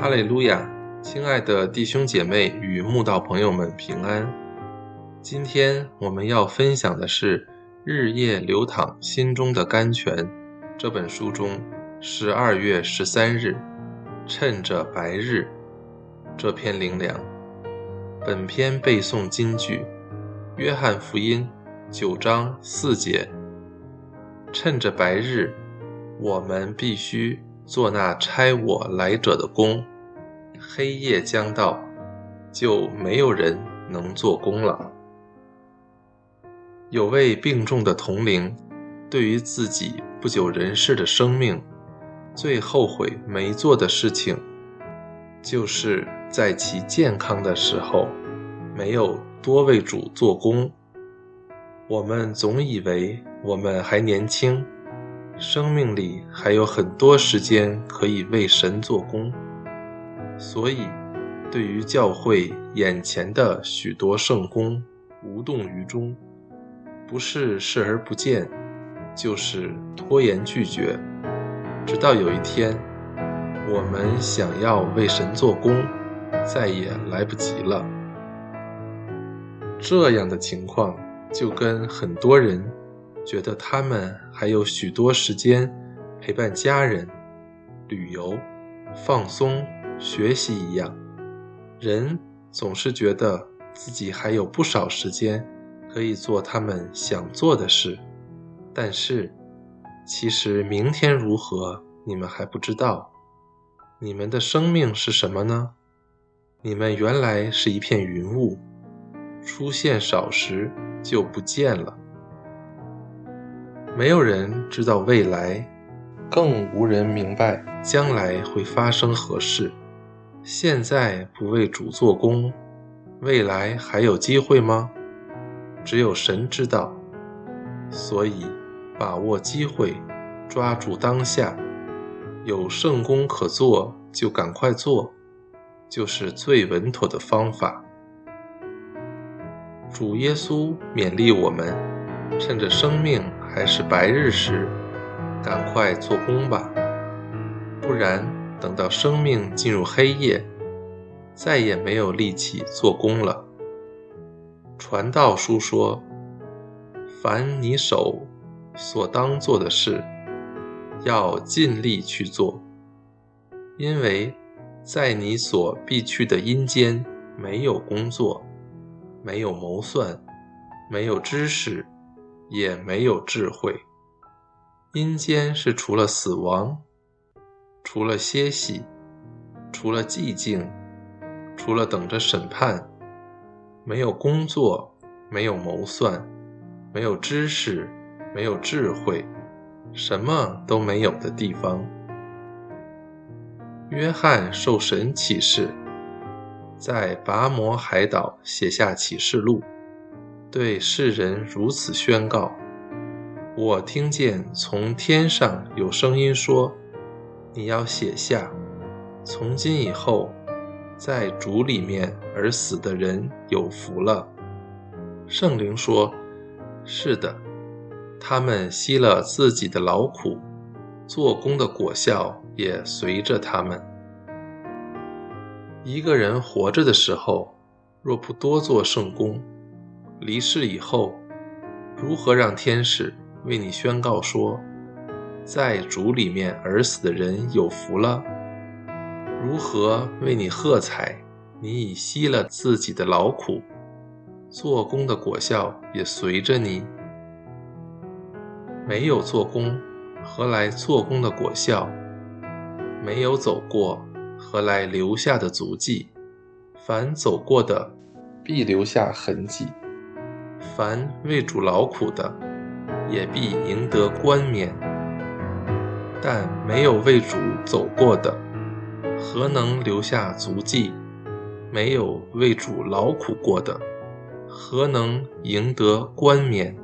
哈利路亚，亲爱的弟兄姐妹与慕道朋友们平安。今天我们要分享的是《日夜流淌心中的甘泉》这本书中十二月十三日，趁着白日这篇灵粮。本篇背诵金句：《约翰福音》九章四节。趁着白日，我们必须做那差我来者的工。黑夜将到，就没有人能做工了。有位病重的同龄，对于自己不久人世的生命，最后悔没做的事情，就是在其健康的时候，没有多为主做工。我们总以为我们还年轻，生命里还有很多时间可以为神做工，所以对于教会眼前的许多圣功，无动于衷。不是视而不见，就是拖延拒绝，直到有一天，我们想要为神做工，再也来不及了。这样的情况，就跟很多人觉得他们还有许多时间陪伴家人、旅游、放松、学习一样，人总是觉得自己还有不少时间。可以做他们想做的事，但是，其实明天如何，你们还不知道。你们的生命是什么呢？你们原来是一片云雾，出现少时就不见了。没有人知道未来，更无人明白将来会发生何事。现在不为主做工，未来还有机会吗？只有神知道，所以把握机会，抓住当下，有圣功可做就赶快做，就是最稳妥的方法。主耶稣勉励我们，趁着生命还是白日时，赶快做工吧，不然等到生命进入黑夜，再也没有力气做工了。传道书说：“凡你手所当做的事，要尽力去做，因为在你所必去的阴间，没有工作，没有谋算，没有知识，也没有智慧。阴间是除了死亡，除了歇息，除了寂静，除了等着审判。”没有工作，没有谋算，没有知识，没有智慧，什么都没有的地方。约翰受神启示，在拔摩海岛写下启示录，对世人如此宣告：“我听见从天上有声音说，你要写下，从今以后。”在主里面而死的人有福了。圣灵说：“是的，他们吸了自己的劳苦，做工的果效也随着他们。一个人活着的时候，若不多做圣功，离世以后，如何让天使为你宣告说，在主里面而死的人有福了？”如何为你喝彩？你已吸了自己的劳苦，做工的果效也随着你。没有做工，何来做工的果效？没有走过，何来留下的足迹？凡走过的，必留下痕迹；凡为主劳苦的，也必赢得冠冕。但没有为主走过的，何能留下足迹？没有为主劳苦过的，何能赢得冠冕？